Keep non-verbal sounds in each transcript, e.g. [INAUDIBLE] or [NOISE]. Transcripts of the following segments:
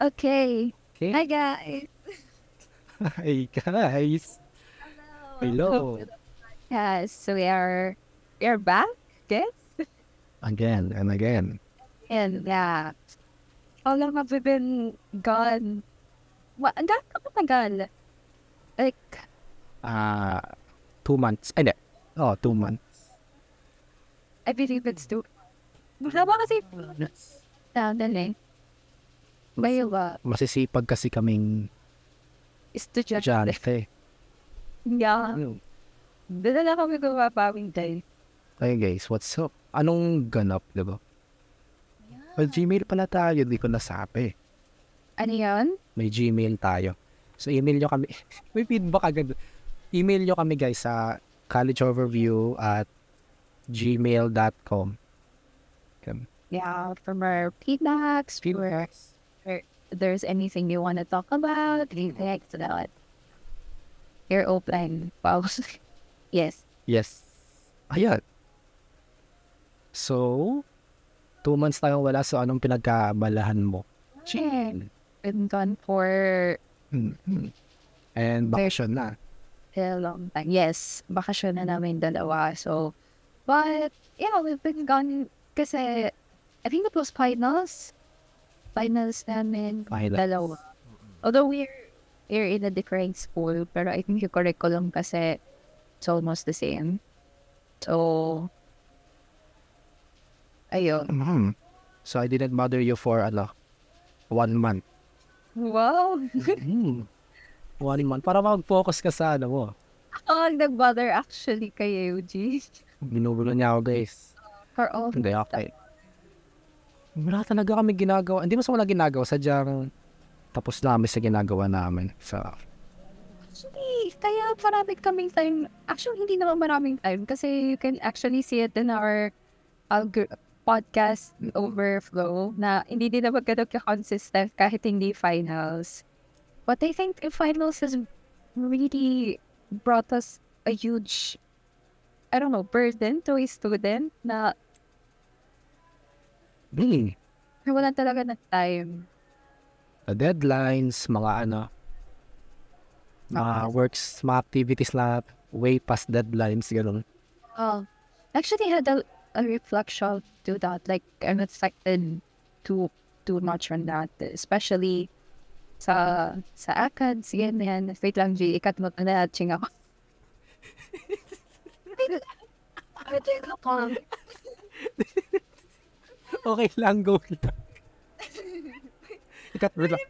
Okay. Okay. Hi guys. [LAUGHS] Hi guys. Hello. Hello. Yes, so we are we are back, guess. Again and again. And yeah. How long have we been gone? What ang gaano ka matagal? Like, Ah, two months. Ay, hindi. Oh, two months. I believe it's two. Wala ba kasi down na eh. May ba? Masisipag kasi kaming Estudyante. estudyante. Yeah. Na lang kami gumapawing day. Hey guys, what's up? Anong ganap, di ba? Well, Gmail pala tayo, di ko nasabi. Ano yan? May Gmail tayo. So, email nyo kami. [LAUGHS] May feedback agad. Email nyo kami guys sa collegeoverview at gmail.com. Yeah, from our feedbacks, if there's anything you want to talk about, anything like that. You're open. Wow. [LAUGHS] yes. Yes. Ayan. So, two months tayong wala. So, anong pinagkabalahan mo? Chill. Been gone for Mhm. And vacation na. a long time. Yes, bakasyon na namin dalawa. So, but, yeah, we've been gone kasi, I think it was finals. Finals namin. Finals. Dalawa. Although we're, we're in a different school, pero I think yung curriculum kasi it's almost the same. So, ayun. Mhm. So, I didn't bother you for, ano, one month. Wow! Mhm. [LAUGHS] One month. Para mag-focus ka sa, ano mo. Ako ang nag-bother actually kay Eugene. Binubulo niya ako, guys. For all Hindi, okay. Wala talaga kami ginagawa. Hindi mas wala ginagawa. Sadyang tapos namin sa ginagawa namin. So, Actually, kaya maraming kaming time. Actually, hindi naman maraming time kasi you can actually see it in our algor- podcast overflow na hindi din naman ganun ka-consistent kahit hindi finals. But I think the finals has really brought us a huge, I don't know, burden to a student na hmm, wala talaga ng time. the deadlines, mga ano, mga works, mga activities na way past deadlines, ganun. Oh, actually had a, a reflection to that. Like I'm affected too too much on that, especially sa sa ACADS, ganyan. Wait lang, G, ikat mo na ching ako. Wait, wait lang. Okay lang, go lang. Ikat, wait lang.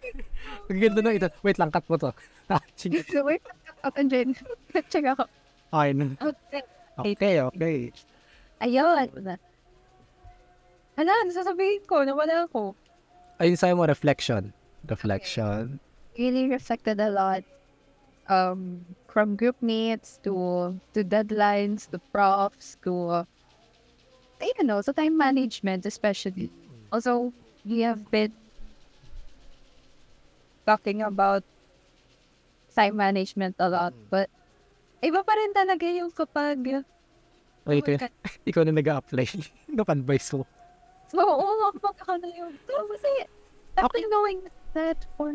Ang ganda na ito. Wait lang, cut mo to. Ah, sige. Wait, up and then, [LAUGHS] ching ako. Okay na. Okay. Okay, okay. Ayun. Hala, nasasabihin ko, nawala ako. Ayun sa'yo mo, reflection. Reflection. really reflected a lot um from group mates to to deadlines to profs to Don't know so time mm-hmm. management especially mm-hmm. also we have been talking about time management a lot mm-hmm. but iba pa rin talaga yung kapag Ay, ikaw, ka- ikaw na nag-a-apply. [LAUGHS] Ano pa advice mo? so oo kapag ako na yung so, kasi after knowing that for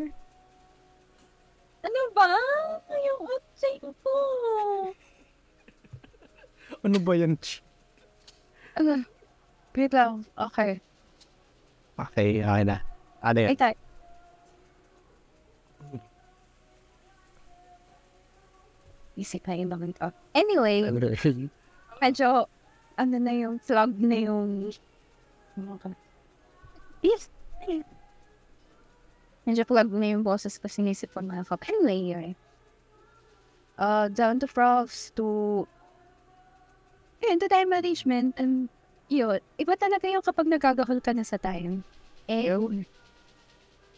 ano ba? Yung update ko. [LAUGHS] Ano ba yan? Ano? Wait lang. Okay. Okay, okay na. Ano? Wait tayo. Isip na yung mga ito. Anyway, medyo, ano na yung, slug na yung, yes, medyo plug na yung boses ko sinisip ko mga kap. Anyway, yun. Uh, down to profs to, yun, to time management, and yun, iba talaga yung kapag nagagahol ka na sa time. Eh,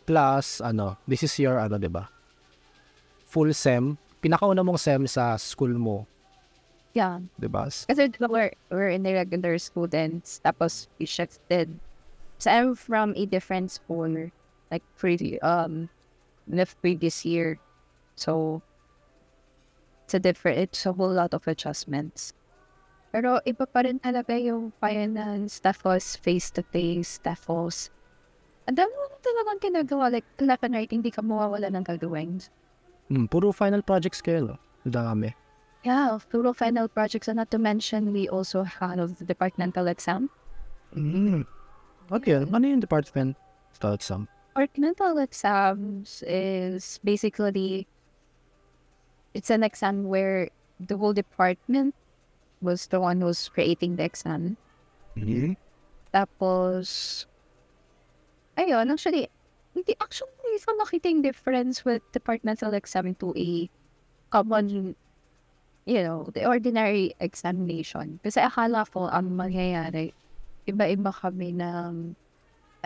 Plus, ano, this is your, ano, di ba? Full SEM. Pinakauna mong SEM sa school mo, yeah. di ba? Kasi di ba we're, we're in the regular students, tapos we shifted. So I'm from a different school, like pretty, um, the previous year. So, it's a different, it's a whole lot of adjustments. Pero iba pa rin talaga yung finance, tapos face-to-face, tapos ang dami mo talagang ginagawa. Like, left and right, hindi ka mawawala ng gagawin. Hmm, puro final projects kayo, no? Dami. Yeah, puro final projects. And not to mention, we also have the departmental exam. Mm. Okay, ano yung department? Some. Departmental exams is basically, it's an exam where the whole department was the one who's creating the exam. Mm-hmm. Tapos, ayun, actually, hindi, actually, hindi ko nakita yung difference with departmental exam to a common, you know, the ordinary examination. Kasi akala ko ang mangyayari, iba-iba kami ng,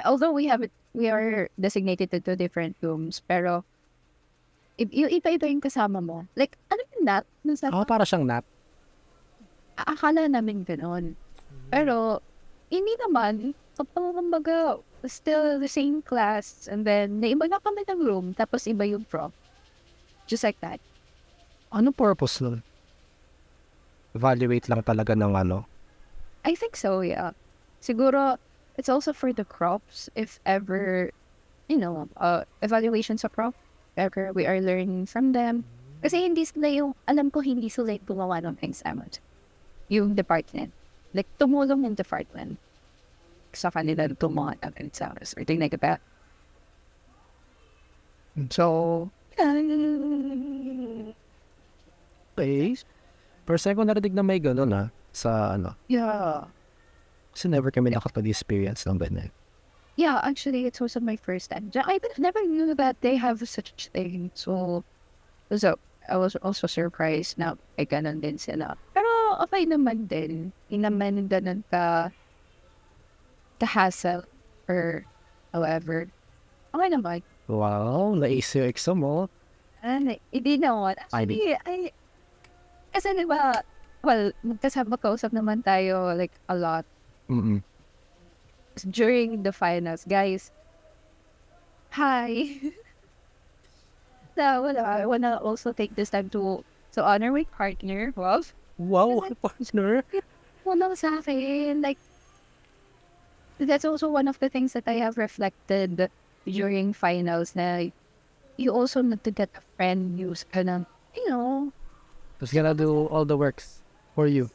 although we have it, we are designated to two different rooms, pero, iba-iba yung kasama mo. Like, ano yung nat? Nasa, Ako para siyang nap. Akala namin ganun. Pero, hindi naman. Kapag kumbaga, still the same class, and then, naiba na kami ng room, tapos iba yung prof. Just like that. Ano purpose nun? Evaluate lang talaga ng ano. I think so, yeah. Siguro, it's also for the crops, if ever, you know, uh, evaluations of prof, ever we are learning from them. Kasi hindi sila yung, alam ko hindi sila yung gumawa ng exam. Yung department. Like, tumulong yung department sa kanila gumawa ng exams or thing like that. So, Okay. First time ko narinig na may gano'n ah. Sa ano. yeah. Kasi never kami nakapag-experience ng ganyan. Yeah, actually, it was my first time. I never knew that they have such thing. So, so I was also surprised na ay ganun din sila. Pero okay naman din. Hindi naman ganun ka ka-hassle or however. Okay naman. Wow, na-ace mo. Ah, ano, hindi naman. Actually, I, kasi di ba, well, magkasama kausap naman tayo like a lot Mm-mm. during the finals, guys. Hi. [LAUGHS] so, wala, I wanna also take this time to to honor my partner. Wow. Wow, [LAUGHS] partner. Wala sa akin. Like, that's also one of the things that I have reflected during finals na you also need to get a friend who's gonna, you know, Who's gonna do all the works for you?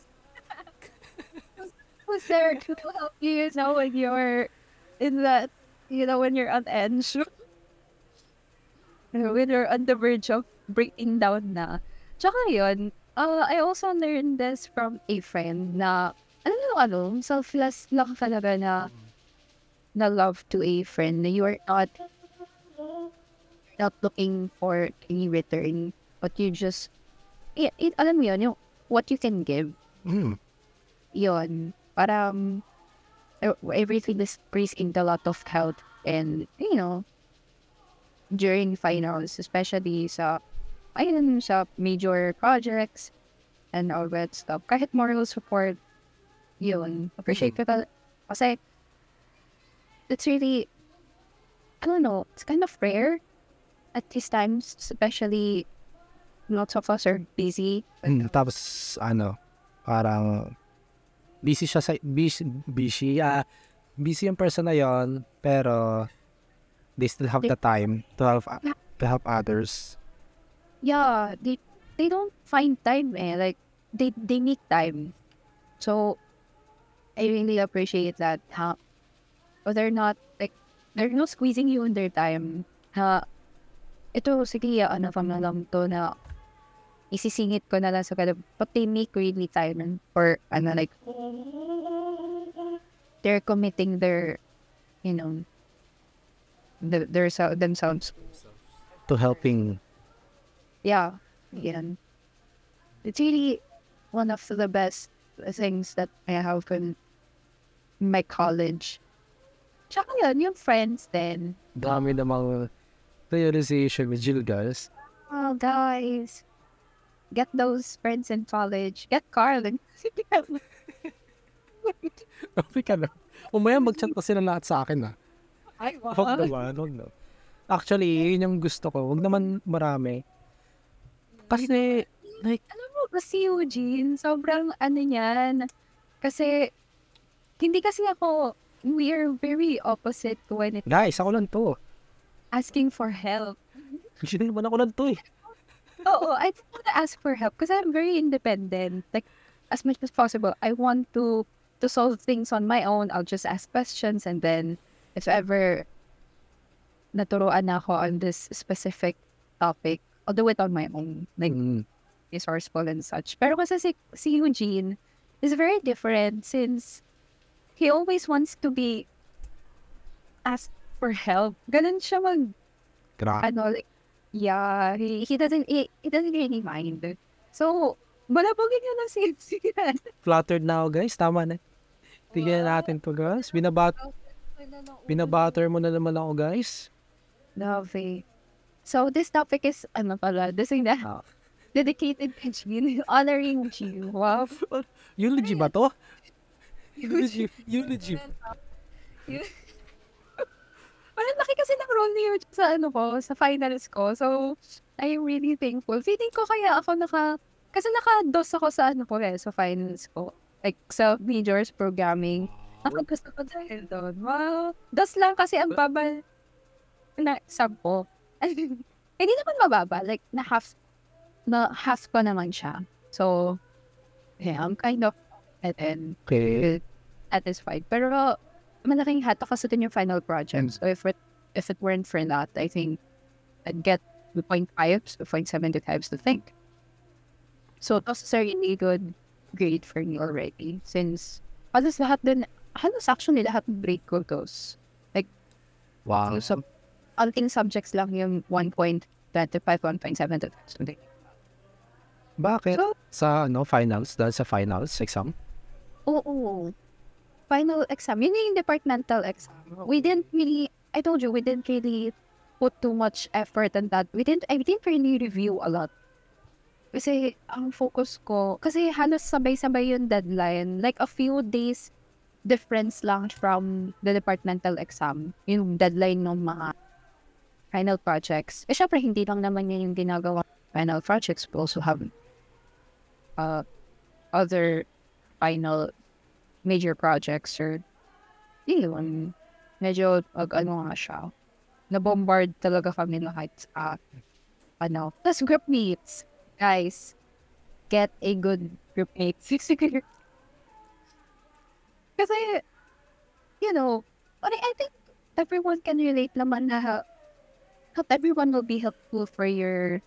[LAUGHS] who's there to help you, you know, when you're in that, you know, when you're on edge. [LAUGHS] when you're on the verge of breaking down na. Tsaka yun, uh, I also learned this from a friend na, ano yung ano, selfless lang talaga na, na love to a friend na you are not, not looking for any return, but you just, it, it, alam mo yun, yung, what you can give Mm. yun, parang e- everything is brings into a lot of health and, you know, during finals, especially sa, ayun, sa major projects and all that stuff. Kahit moral support, yun, appreciate ko tal- Kasi, it's really, I don't know, it's kind of rare at these times, especially lots of us are busy. Mm, Tapos, ano, parang, busy siya sa, busy, busy, ah, busy yung person na yon pero, they still have the time to help, to help others. Yeah, they they don't find time eh. Like they they need time. So I really appreciate that. Ha? But they're not like they're not squeezing you in their time. Ha? Ito sige ano pa na lang to na isisingit ko na lang sa kanila. But they make really time for ano like they're committing their you know the, their themselves To helping, yeah, yan. It's really one of the best things that I have in my college. Tsaka yun, yung friends din. dami namang realization with Jill guys. Oh, guys. Get those friends in college. Get Carlin. [LAUGHS] Okay ka na. Umaya mag-chat pa sila lahat sa akin ah. Ay, wow. Huwag naman, huwag na. Actually, yun yung gusto ko. Huwag naman marami. Kasi, like, Alam mo ba si Eugene? Sobrang ano niyan. Kasi, hindi kasi ako we are very opposite when it Guys, ako lang to. asking for help. Hindi naman ako lang to eh. Oo, I don't want to ask for help because I'm very independent. Like, as much as possible, I want to to solve things on my own. I'll just ask questions and then if ever naturuan na ako on this specific topic, I'll do it on my own. Like, Mm. resourceful and such. Pero kasi si, si Eugene is very different since he always wants to be asked for help. Ganun siya mag, Grabe. ano, like, yeah, he, he doesn't, he, he doesn't really mind. So, balabogin niya lang si Eugene. [LAUGHS] Flattered na ako guys. Tama na. Tignan natin to guys. Binabat binabatter mo na naman ako guys. Lovely. So, this topic is, ano pala, this is na, Ah. dedicated to Eugene, honoring you. Wow. Eulogy ba to? Eulogy. Eulogy. [LAUGHS] Parang laki kasi ng role ni Eugene sa ano ko, sa finals ko. So, I'm really thankful. Feeling ko kaya ako naka, kasi naka-dos ako sa ano ko eh, sa finals ko. Like, sa majors programming. Nakagasta ko dahil doon. Wow. Dos lang kasi ang baba na exam ko. [LAUGHS] Hindi naman mababa. Like, na half, na half ko naman siya. So, yeah, I'm kind of, and then, Okay. satisfied. Pero malaking hata kasi din yung final project. Mm. So if it if it weren't for that, I think I'd get the 0.5, so 0.75 to think. So it was a really good grade for me already since halos lahat din, halos actually lahat ng grade ko goes. Like, wow. So, unting subjects lang yung 1.25, 1.7 to something. Bakit? So, Sa ano, finals? Dahil sa finals exam? Oo. Final exam. Yun yung departmental exam. We didn't really, I told you, we didn't really put too much effort on that. We didn't, I didn't really review a lot. Kasi ang focus ko, kasi halos sabay-sabay yung deadline. Like a few days difference lang from the departmental exam. Yung deadline ng mga final projects. Eh, syempre, hindi lang naman yan yung ginagawa final projects. We also have uh, other final major projects or yun, medyo ag ano nga siya. Na-bombard talaga kami lahat sa ano. Plus group mates. Guys, get a good group mate. [LAUGHS] Kasi, you know, I think everyone can relate naman na not everyone will be helpful for your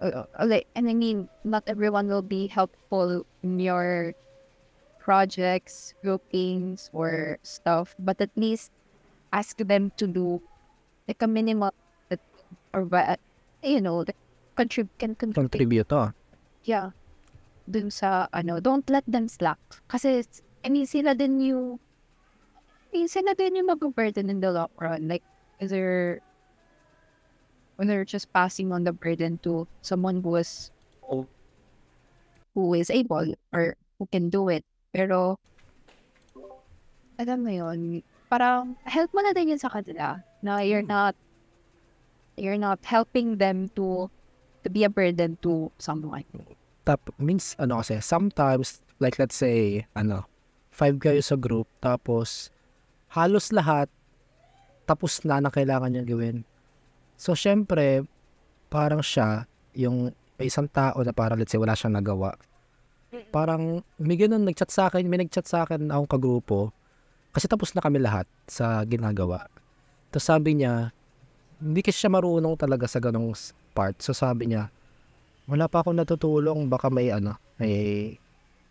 uh, uh, like, and I mean, not everyone will be helpful in your projects, groupings, or stuff, but at least ask them to do like a minimum that, or you know, that contrib- can contribute. Contribute to. Yeah. Dun sa, ano, don't let them slack. Kasi, I mean, sila din yung, I mean, sila din yung mag-burden in the long run. Like, they're, when they're just passing on the burden to someone who is, who is able or who can do it. Pero, alam mo yun, parang help mo na din yun sa kanila na you're not, you're not helping them to, to be a burden to someone. Tap, means, ano kasi, sometimes, like let's say, ano, five kayo sa group, tapos, halos lahat, tapos na na kailangan niya gawin. So, syempre, parang siya, yung may isang tao na parang, let's say, wala siyang nagawa. Parang, may ganun, nag-chat sa akin, may nag-chat sa akin akong kagrupo, kasi tapos na kami lahat sa ginagawa. Tapos sabi niya, hindi kasi siya marunong talaga sa ganong part. So sabi niya, wala pa akong natutulong, baka may ano, may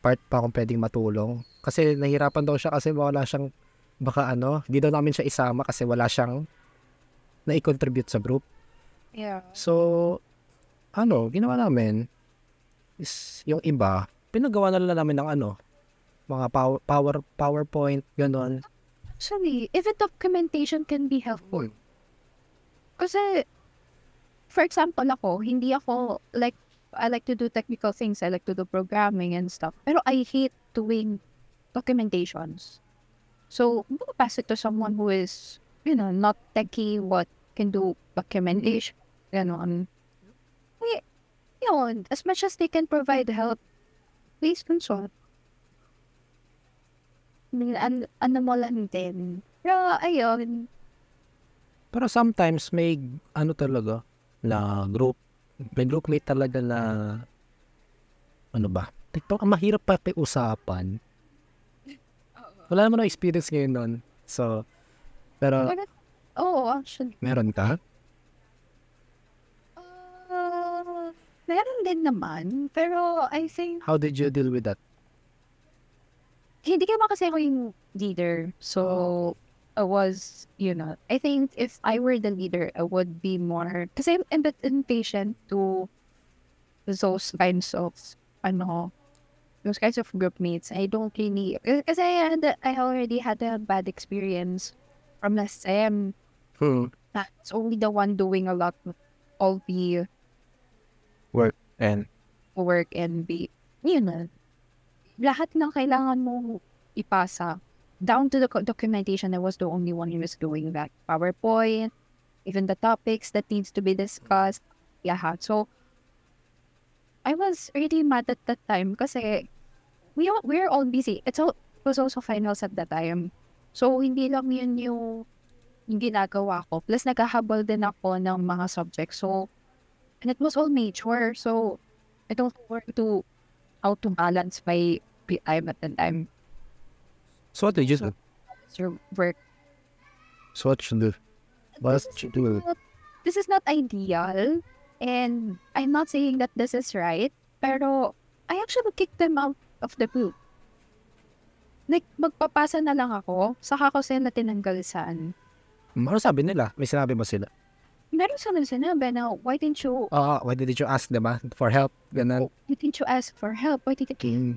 part pa akong pwedeng matulong. Kasi nahirapan daw siya kasi wala siyang, baka ano, hindi daw namin siya isama kasi wala siyang na-contribute sa group. Yeah. So, ano, ginawa namin is yung iba, pinagawa na lang namin ng ano, mga power, power PowerPoint, ganon. Actually, even documentation can be helpful. Kasi, for example ako, hindi ako, like, I like to do technical things. I like to do programming and stuff. Pero I hate doing documentations. So, pass it to someone who is, you know, not techie, what can do documentation. Ganon. Eh, Yun, as much as they can provide help, please consult. an, ano mo lang din. Pero, ayun. Pero sometimes may ano talaga na group, may groupmate talaga na ano ba? TikTok, ang mahirap pa usapan. [LAUGHS] Wala naman ako experience ngayon nun. So, pero Wala- Oo, actually. meron ka? Uh, meron din naman. Pero, I think, How did you deal with that? hindi ka kasi ako yung leader. So, I was, you know, I think if I were the leader, I would be more, kasi I'm a bit impatient to those kinds of, ano, those kinds of group mates. I don't really, kasi I, had, I already had a bad experience from time. Hmm. That's only the one doing a lot of all the work And work and be, yun na, lahat ng kailangan mo ipasa, down to the documentation, I was the only one who was doing that. PowerPoint, even the topics that needs to be discussed, yeah. So, I was really mad at that time because we all, we're all busy. It's all, it was also finals at that time. So, hindi lang yun yung, yung ginagawa ko. Plus, naghahabol din ako ng mga subjects. So, and it was all major. So, I don't where to how to balance my time at the time. so what did you do? Your work. So what you do? What This is you do? not- This is not ideal, and I'm not saying that this is right. Pero I actually kicked them out of the group. Like, magpapasa na lang ako, saka ko sila tinanggal saan. Ano sabi nila? May sinabi ba sila? Meron sa sinabi na, why didn't you, Ah, why did you ask ah, for help? Ganun. why didn't you ask for help? Why did you, Mm.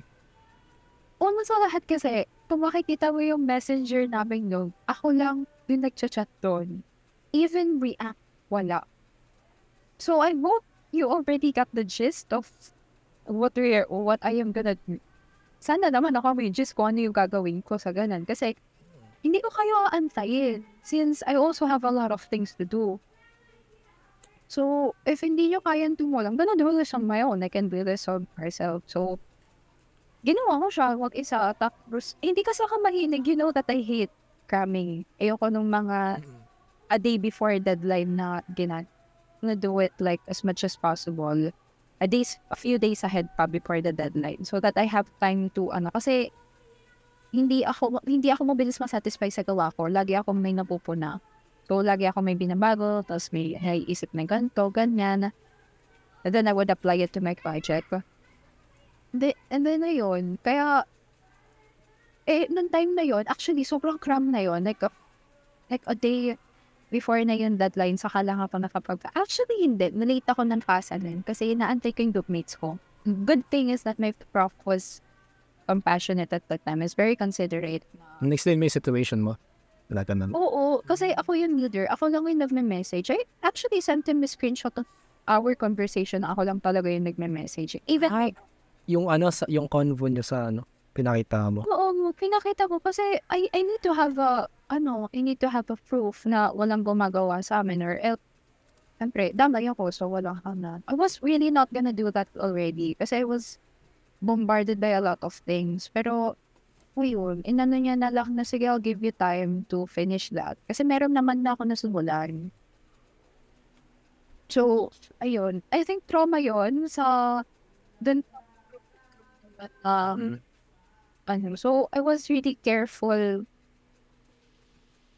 Almost sa lahat kasi, kung makikita mo yung messenger namin noon, ako lang yung nagchat-chat doon. Even react, wala. So I hope you already got the gist of what we are, what I am gonna do. Sana naman ako may gist kung ano yung gagawin ko sa ganun. Kasi, hindi ko kayo antayin. Since I also have a lot of things to do. So, if hindi nyo kayang tumulong, I'm gonna do this on my own. I can do this on myself. So, ginawa ko siya, wag isa. Tapos, hindi kasi ako mahilig. You know that I hate cramming. Ayoko nung mga a day before deadline na ginan. I'm gonna do it like as much as possible. A days, a few days ahead pa before the deadline. So that I have time to, ano, kasi hindi ako, hindi ako mabilis masatisfy sa gawa ko. Lagi ako may napupuna. So, lagi ako may binabago, tapos may naiisip na ganito, ganyan. And then I would apply it to my project. Hindi, and then na yun, kaya, eh, nung time na yun, actually, sobrang cram na yun. Like, a, like a day before na yun deadline, saka lang ako nakapag... Actually, hindi. Nalate ako ng pasa nun kasi inaantay ko yung groupmates ko. Good thing is that my prof was compassionate at that time. Is very considerate. Next day may situation mo. Wala ka na. Oo, kasi ako yung leader. Ako lang yung nagme-message. I actually sent him a screenshot of our conversation. Ako lang talaga yung nagme-message. Even Ay. Yung ano, sa, yung convo niya sa ano, pinakita mo. Oo, pinakita ko kasi I, I need to have a, ano, I need to have a proof na walang gumagawa sa amin or else, siyempre, damay ako, so walang hana. I was really not gonna do that already kasi I was bombarded by a lot of things. Pero, yun, inano niya na lang na sige, I'll give you time to finish that. Kasi meron naman na ako nasimulan. So, ayun. I think trauma yon sa dun um, ano. So, I was really careful,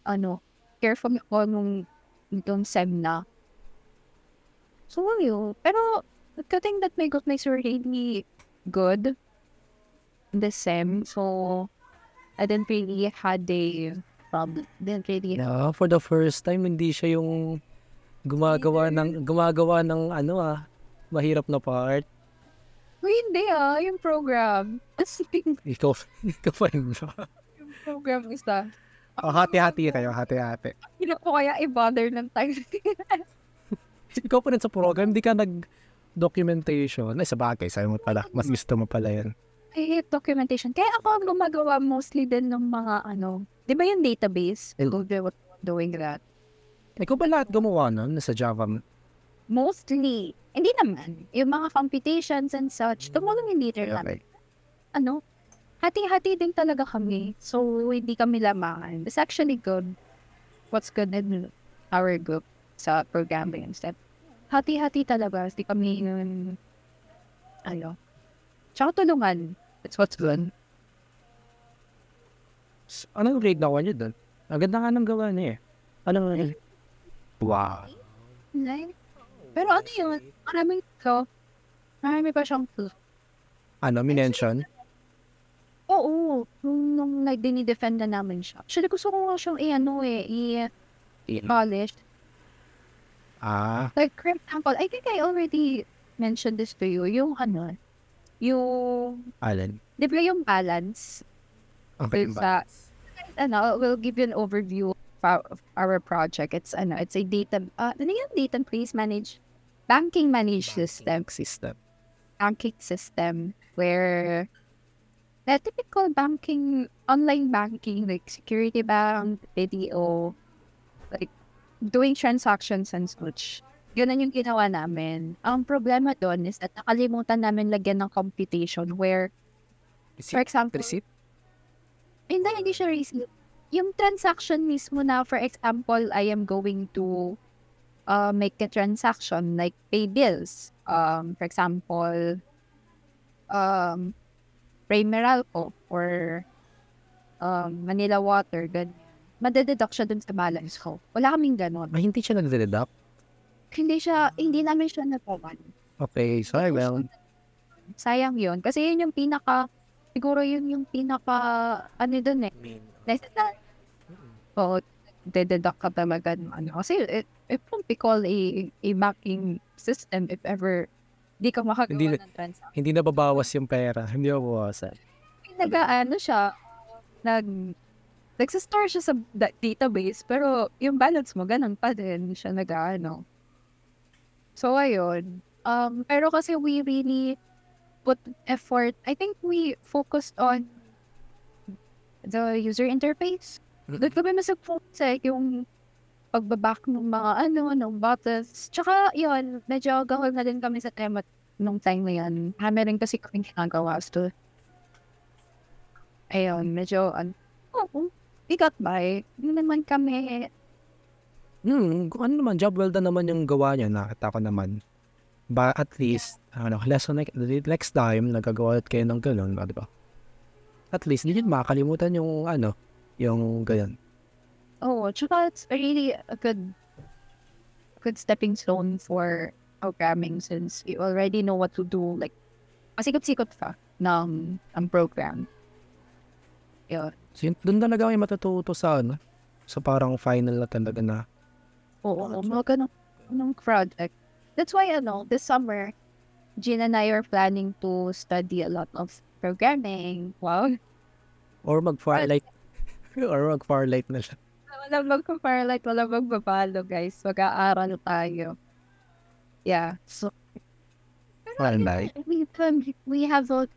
ano, careful ako nung, nung SEM na. So, yun. Pero, good thing that my groupmates were really good in the SEM. So, I didn't really had a problem. Didn't really Yeah, for the first time, hindi siya yung gumagawa ng, gumagawa ng ano ah, mahirap na part. Uy, hindi ah, yung program. Ikaw, [LAUGHS] ikaw pa rin ba? yung program is that. Oh, hati-hati kayo, hati-hati. Hindi ko kaya i-bother ng time. [LAUGHS] Ikaw pa rin sa program, hindi ka nag-documentation. Ay, sa bagay, sabi mo pala, mas gusto mo pala yan. I hate documentation. Kaya ako ang gumagawa mostly din ng mga ano, di ba yung database? What doing that. Ikaw ba lahat gumawa nun sa Java? Mo? Mostly. Hindi naman. Yung mga computations and such, tumulong yung leader namin. Ano? hati-hati din talaga kami. So, hindi kami lamangan. It's actually good. What's good in our group sa programming and stuff. Hati-hati talaga. Hindi kami yung, ano, tsaka tulungan. That's what's good. S- Anong grade nakuha niyo doon? Ang ganda nga ng gawa niya eh. Anong... Wow. Like, pero ano yun? Maraming ko. Marami pa siyang flaw. Ano, minention? Oo. Nung, nung like, dinidefend na namin siya. Actually, gusto ko nga siyang i-ano eh, i-polish. Ah, Like, for example, I think I already mentioned this to you. Yung ano, yung, Alan. di ba yung balance? Okay, It's, uh, ano, we'll give you an overview our, project. It's, ano, it's a data, uh, ano data please manage? Banking manage system. system. banking system where the typical banking, online banking, like security bank, video, like doing transactions and such. Ganun yung ginawa namin. Ang problema doon is that nakalimutan namin lagyan ng computation where, for example, Receipt? hindi, hindi siya receipt. Yung transaction mismo na, for example, I am going to uh, make a transaction, like pay bills. Um, for example, um, Ray Meralco or um, Manila Water, ganyan. Madededuct siya dun sa balance ko. Wala kaming ganon. Ay, hindi siya nagde-deduct? Hindi siya, hindi namin siya natawan. Okay, sorry, well, Sayang yun. Kasi yun yung pinaka, siguro yun yung pinaka, ano dun eh, necessary. Oo, dededuct ka talaga ng ano. Kasi it, it won't be called a, a banking system if ever di ka makagawa Hindi- ng transaction. hindi nababawas yung pera. Hindi nababawasan. Nag, ano siya, nag, nagsistore siya sa da- database, pero yung balance mo, ganun pa din siya nag, ano. So, ayun. Um, pero kasi we really put effort. I think we focused on the user interface. Doon kami mas focus eh, yung pagbaback ng mga ano, ng buttons. Tsaka, yun, medyo gawal na din kami sa tema nung time na yan. Kami rin kasi kami ginagawa. So, ayun, medyo, ano, oh, we got by. Hindi naman kami, Hmm, kung ano naman, job well done naman yung gawa niya, nakita ko naman. Ba, at least, ano, lesson like, next time, nagagawa kayo ng ganun, ah, di ba? At least, hindi nyo makakalimutan yung, ano, yung ganyan. oh, tsaka it's really a good, good stepping stone for programming since you already know what to do. Like, masikot-sikot ka ng, ng program. Yun. So, yun, doon talaga kayo matututo sa, ano, sa parang final na talaga na, Oo, oh, mga ganong, ganong project. That's why, ano, this summer, Gina and I are planning to study a lot of programming. Wow. or mag-firelight, [LAUGHS] or mag-firelight na siya. Wala magpa-firelight, wala magbabalo, guys. Mag-aaral tayo. Yeah. So, Firelight. we, we have a,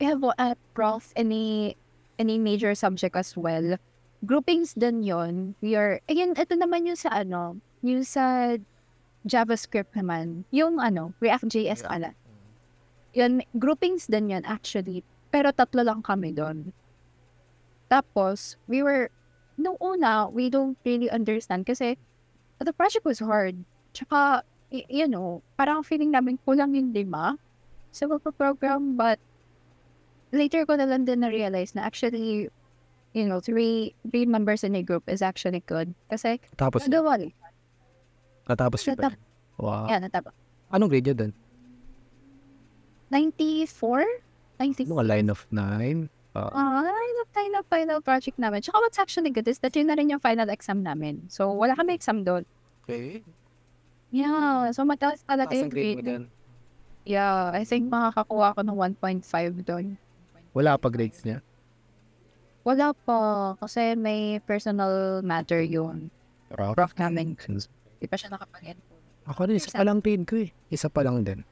we have a prof any, any major subject as well. Groupings din yon We are, again, ito naman yung sa ano, yung sa JavaScript naman. Yung ano, React.js pala. Yun, groupings din yan actually. Pero tatlo lang kami doon. Tapos, we were, nung una, we don't really understand kasi the project was hard. Tsaka, y- you know, parang feeling namin kulang yung lima sa program but later ko na lang din na-realize na actually, you know, three three members in a group is actually good. Kasi, Tapos, nagawa rin. natapos yun ba? Natap- Wow. Yan, natapos. Anong grade yun doon? 94? 96? Mga line of nine? Uh, Ah, line of final, final project namin. Tsaka what's actually good is that yun na rin yung final exam namin. So, wala kami exam doon. okay. Yeah, so mataas talaga yung ang grade. Yeah, I think makakakuha ko ng 1.5 doon. Wala pa grades niya. Wala pa, kasi may personal matter yun. Rock. Prof namin. Di pa siya nakapag Ako rin, isa pa lang grade ko eh. Isa pa lang din.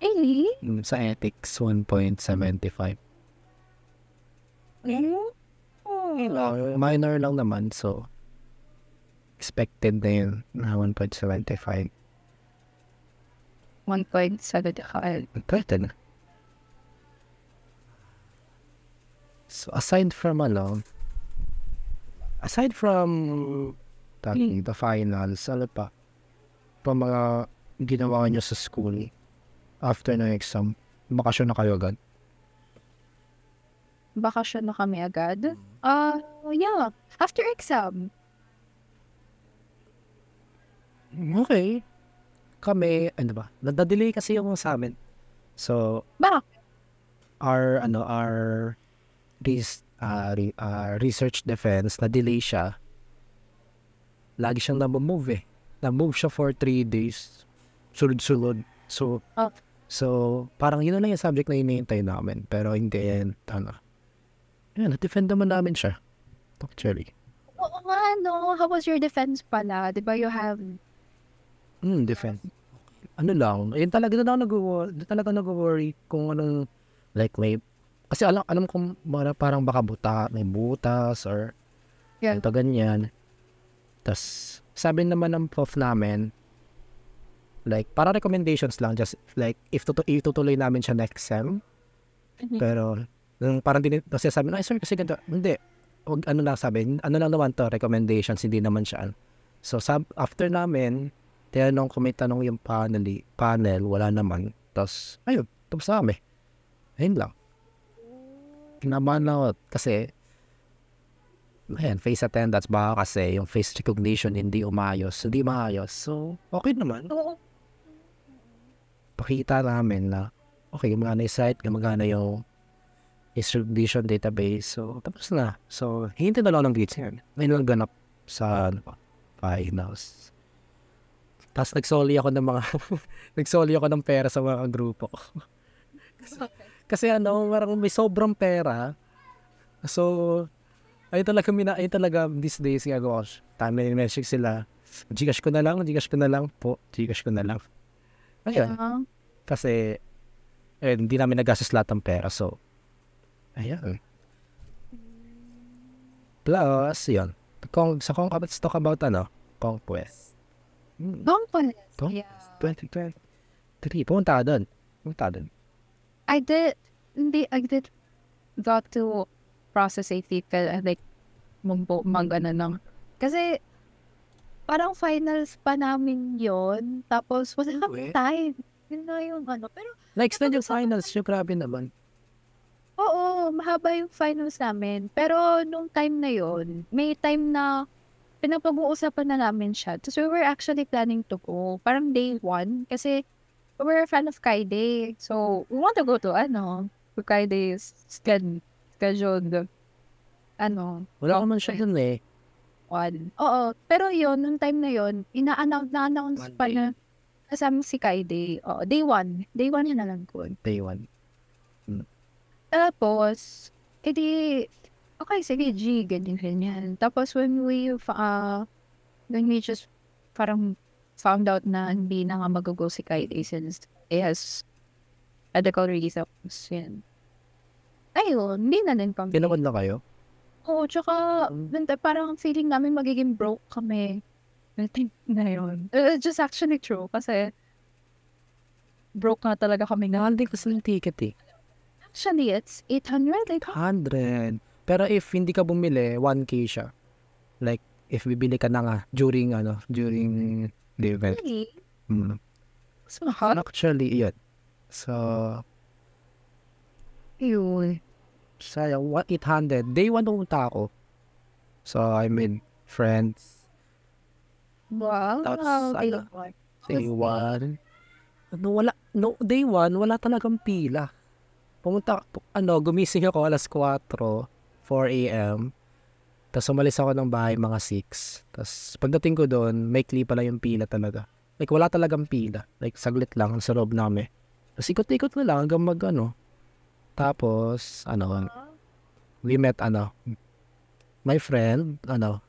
Eh? Mm, Sa ethics, 1.75. Uh, minor lang naman, so expected na yun na 1.75. 1.7 ka. Pwede na. So, aside from ano, aside from tawag the finals, ano pa? Pa mga ginawa nyo sa school after ng exam? Bakasyon na kayo agad? Bakasyon na kami agad. Ah, yeah. After exam. Okay. Kami, ano ba? Nadadelay kasi yung sa amin. So, Bakit? our, ano, our res, ah, re- ah, research defense, na-delay siya. Lagi siyang na-move eh. Na-move siya for three days. Sunod-sunod. So, Oh. So, parang yun na lang yung subject na hinihintay namin. Pero hindi yan, ano. Yan, na-defend naman namin siya. Actually. Oo nga, no. How was your defense pala? Di ba you have... Hmm, defense. Ano lang, yun talaga na ako nag-worry, talaga nag-worry kung anong, like may, kasi alam, alam mara- parang baka buta, may butas or Yeah. ito ganyan. Tapos, sabi naman ng prof namin, like, para recommendations lang, just like, if tutu- itutuloy namin siya next sem, pero, nung parang din, kasi sabi, ay sir, kasi ganito, hindi, Huwag, ano lang sabi, ano lang naman to, recommendations, hindi naman siya. So, sab, after namin, tinanong kung may tanong yung panel, panel, wala naman. Tapos, ayun, tapos na kami. Ayun lang. Kinabahan lang ako kasi, ayan, face attendance baka kasi yung face recognition hindi umayos, hindi maayos. So, okay naman. Oo. Pakita namin na, okay, gumagana yung site, gumagana yung recognition database. So, tapos na. So, hintay na lang ng grades yan. Ngayon lang ganap sa, ano finals. Tapos nagsoli ako ng mga, [LAUGHS] nagsoli ako ng pera sa mga grupo ko. [LAUGHS] Kasi ano, parang may sobrang pera. So, ay talaga mina, ay talaga these days gagawa ko. Time na sila. Gcash ko na lang, Gcash ko na lang po, Gcash ko na lang. Ayun, Yeah. kasi eh, hindi namin nagastos lahat ng pera. So, ayan. Plus, yun. Kung, sa kung let's talk about ano, conquest. Hmm, Conquest. Conquest. Yeah. 2023. Pumunta ka doon. Pumunta ka doon. I did, hindi, I did got to process a ticket and like, mag, mag ano nang, kasi, parang finals pa namin yon tapos wala kami time. Yun na yung ano, pero, Na-extend yung finals. Yung grabe naman. oo, mahaba yung finals namin. Pero, nung time na yon may time na, pinapag-uusapan na namin siya. Tapos, we were actually planning to go. Parang day one, kasi, we're a fan of Kaide. So, we want to go to, ano, to Kaide's sched- scheduled, ano, Wala naman siya doon eh. One. Oo. Pero yon nung time na yon ina-announce, na-announce pa day. na kasama si Kaide. Oo, day one. Day one yun na lang ko. Day one. Tapos, edi, okay, sige, G, ganyan, ganyan. Tapos, when we, uh, when we just, parang, found out na hindi na nga mag-go si Kaide since he has medical reasons, yun. Ayun, hindi na din kami. Tinawad na kayo? Oo, tsaka, nanda- parang feeling namin magiging broke kami. I think [LAUGHS] na yun. Uh, just actually true, kasi, broke nga talaga kami na. Nakal din kasi ng ticket eh. Actually, it's 800, like, 100. Pero if hindi ka bumili, 1K siya. Like, if bibili ka na nga during, ano, during the event. really? Mm. Mas mahal. Actually, yun. So, yun. Sayang, what 800. Day 1 pumunta ako. So, I mean, friends. Wow. Tapos, day ano, one. Day 1. Ano, wala, no, day 1, wala talagang pila. Pumunta, pu- ano, gumising ako alas 4, 4 a.m. Tapos umalis ako ng bahay mga 6. Tapos pagdating ko doon, may pala yung pila talaga. Like, wala talagang pila. Like, saglit lang sa loob namin. Tapos ikot-ikot na lang hanggang mag, ano. Tapos, ano, we met, ano, my friend, ano,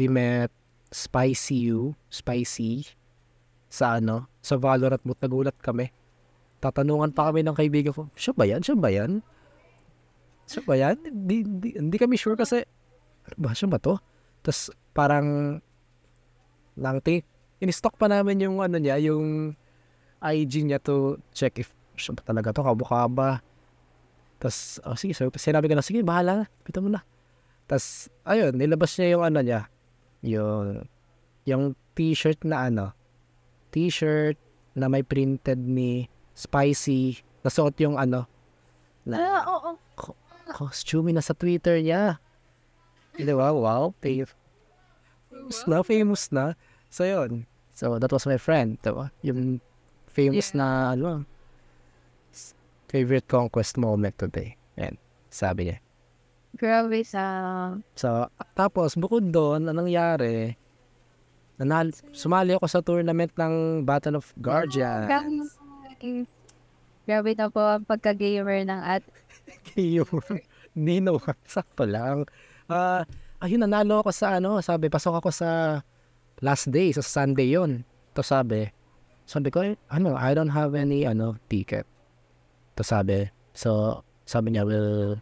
we met Spicy You, Spicy, sa ano, sa Valorant mood, nagulat kami. Tatanungan pa kami ng kaibigan ko, siya ba yan? Siya ba yan? Siya ba yan? Hindi, hindi, hindi kami sure kasi, ano ba, siya ba to? Tapos, parang, lang, in-stock pa namin yung ano niya, yung IG niya to check if siya ba talaga to, kabukaba. Tapos, oh, sige, so, sinabi ko na, sige, bahala na, pita mo na. Tapos, ayun, nilabas niya yung ano niya, yung, yung t-shirt na ano, t-shirt na may printed ni Spicy, nasuot yung ano, Ah, oo. costume na sa Twitter niya. Di ba? Wow, famous na, famous na. So, yun. So, that was my friend. Diba? Yung famous na, ano, favorite conquest moment today. Yan, sabi niya. Grabe sa... So, tapos, bukod doon, anong nangyari, nanal sumali ako sa tournament ng Battle of Guardians. Grabe. Na po ang pagka-gamer ng at... yung [LAUGHS] Nino, sakto lang. Ah, ayun, nanalo ako sa ano, sabi, pasok ako sa last day, sa Sunday yon to sabi, sabi ko, ano, I don't have any, ano, ticket. To sabi, so, sabi niya, well,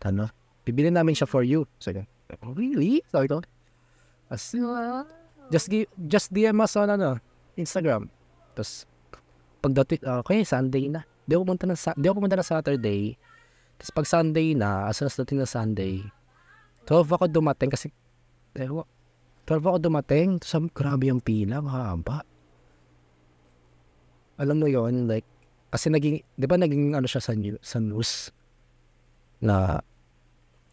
ano, bibili namin siya for you. So, "Oh, really? Sabi ko, as, just, gi- just DM us on, ano, Instagram. Tapos, pagdating, okay, Sunday na. Di ako pumunta ng, Sa- di ako pumunta ng Saturday. Tapos pag Sunday na, as soon as dating na Sunday, 12 ako dumating kasi, ewa, 12 ako dumating, tapos grabe yung pila, mahaba. Alam mo yon like, kasi naging, di ba naging ano siya sa, new- sa news, na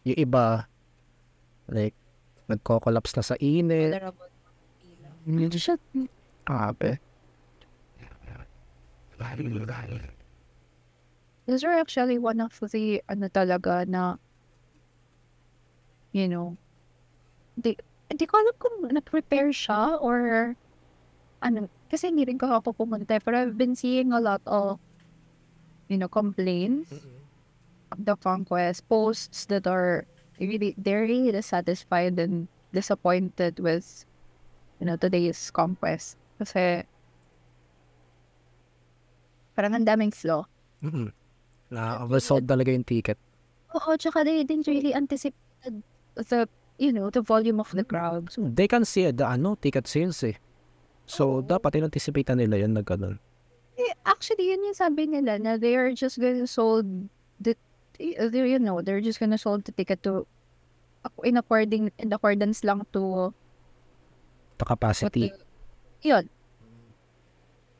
yung iba, like, nagko-collapse na sa init. Hindi siya, grabe. Those are actually one of the, ano talaga, na, you know, di, di ko alam kung nag-prepare siya or, ano, kasi hindi rin ko ako pumunta, pero I've been seeing a lot of, you know, complaints of the conquest posts that are really, they're really dissatisfied and disappointed with, you know, today's conquest. Kasi, parang ang daming flaw. Mm-mm. Na oversold talaga yung ticket. Oo, tsaka they didn't really anticipate the, you know, the volume of the crowd. So, they can see the ano, ticket sales eh. So, dapat in-anticipate na nila yun na ganun. Eh, actually, yun yung sabi nila na they are just gonna sold the, they, you know, they're just gonna sold the ticket to in according in accordance lang to The what capacity. the, yun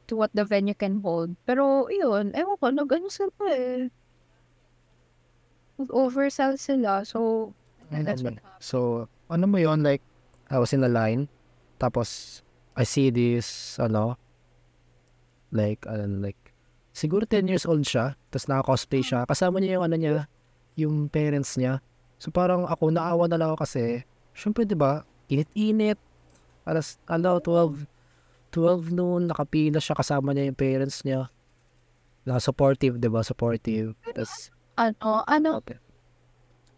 to what the venue can hold. Pero yun, ewan ko, nag-ano sila eh. Oversell sila. So, that's what happened. So, ano mo yun, like, I was in the line, tapos, I see this, ano, like, ano, like, siguro 10 years old siya, tapos naka-cosplay siya, kasama niya yung ano niya, yung parents niya. So, parang ako, naawa na lang ako kasi, syempre, di ba, init-init, alas, ano, 12, 12 noon, nakapila siya, kasama niya yung parents niya. Na supportive, di ba, supportive. Tapos, Ano, ano, okay.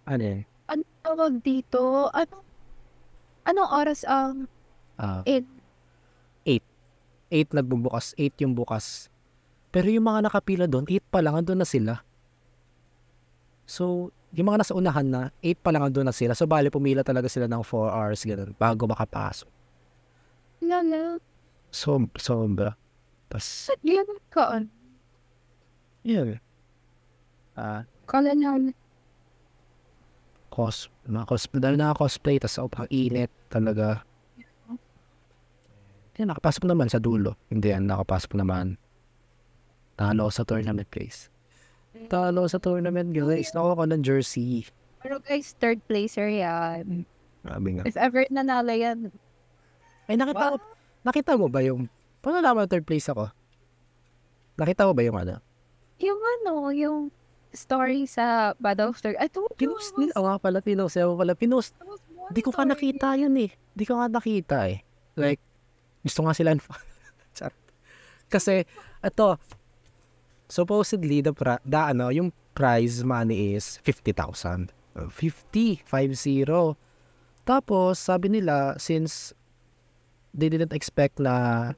Ano yun? ano tawag dito? Ano, anong oras ang Ah, Eight. 8 nagbubukas, 8 yung bukas. Pero yung mga nakapila doon, 8 pa lang, andun na sila. So, yung mga nasa unahan na, 8 pa lang andun na sila. So, bali, pumila talaga sila ng 4 hours, ganun, bago makapasok. lala? So, sobra. Tapos, Sa yan ka, yun. Ah, kala na, cos, mga cosplay, dahil naka-cosplay, tapos sobrang init talaga. Yan, nakapasok naman sa dulo. Hindi yan, nakapasok naman. Talo sa tournament place. Talo sa tournament, guys. Nakuha ko ng jersey. pero guys, third placer yan. Grabe nga. If ever nanalo yan, Ay, nakita, mo, nakita mo ba yung, paano naman third place ako? Nakita mo ba yung ano? yung ano, yung story sa Battle of Third, I told you, Pinost nila. Oo nga pala, pinost. Ewan pala, pinost. Di ko pa nakita yun eh. Di ko nga nakita eh. Like, gusto nga sila [LAUGHS] Char. Kasi, ito, supposedly, the, pra- the, ano, yung prize money is 50,000. Uh, 50, 5-0. Tapos, sabi nila, since they didn't expect na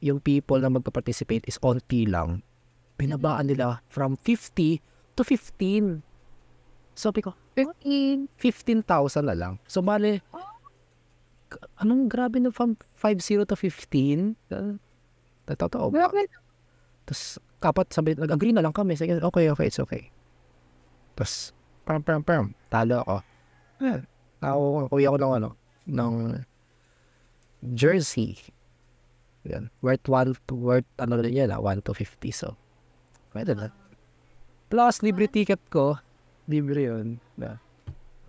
yung people na magpa-participate is onti lang, binabaan nila from 50 to 15. Sabi ko, 15. 15,000 na lang. So, bale, k- anong grabe na from 5-0 to 15? Uh, totoo ba? Grabe. Tapos, kapat sabi, nag-agree na lang kami. Sige, okay, okay, it's okay. Tapos, pam, pam, pam, talo ako. Ayan, ako, kuya ko ng ano, ng jersey. Yan. Worth 1 to worth, ano rin yan, ah, 1 to 50. So, pwede na. Plus, libre ticket ko. Libre yun. Na.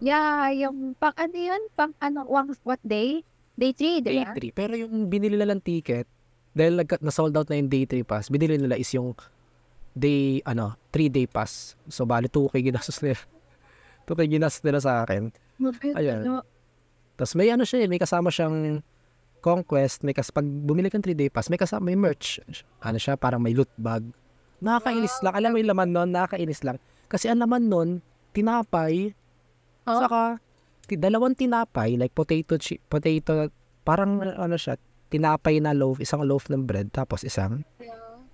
Yeah, yung pang ano yun? Pang ano, wang- what day? Day 3, Day diba? 3. Pero yung binili nila ng ticket, dahil nag, na-sold out na yung day 3 pass, binili nila is yung day, ano, 3 day pass. So, bali 2K ginastos nila. [LAUGHS] 2K ginastos nila sa akin. Ayan. Ano, Tapos may ano siya, eh, may kasama siyang conquest, may kas pag bumili kang 3 day pass, may kasama may merch. Ano siya, parang may loot bag. Nakakainis lang. Alam mo yung laman nun, nakakainis lang. Kasi ang laman nun, tinapay, Oh. saka ti- dalawang tinapay, like potato chip, potato, parang ano siya, tinapay na loaf, isang loaf ng bread, tapos isang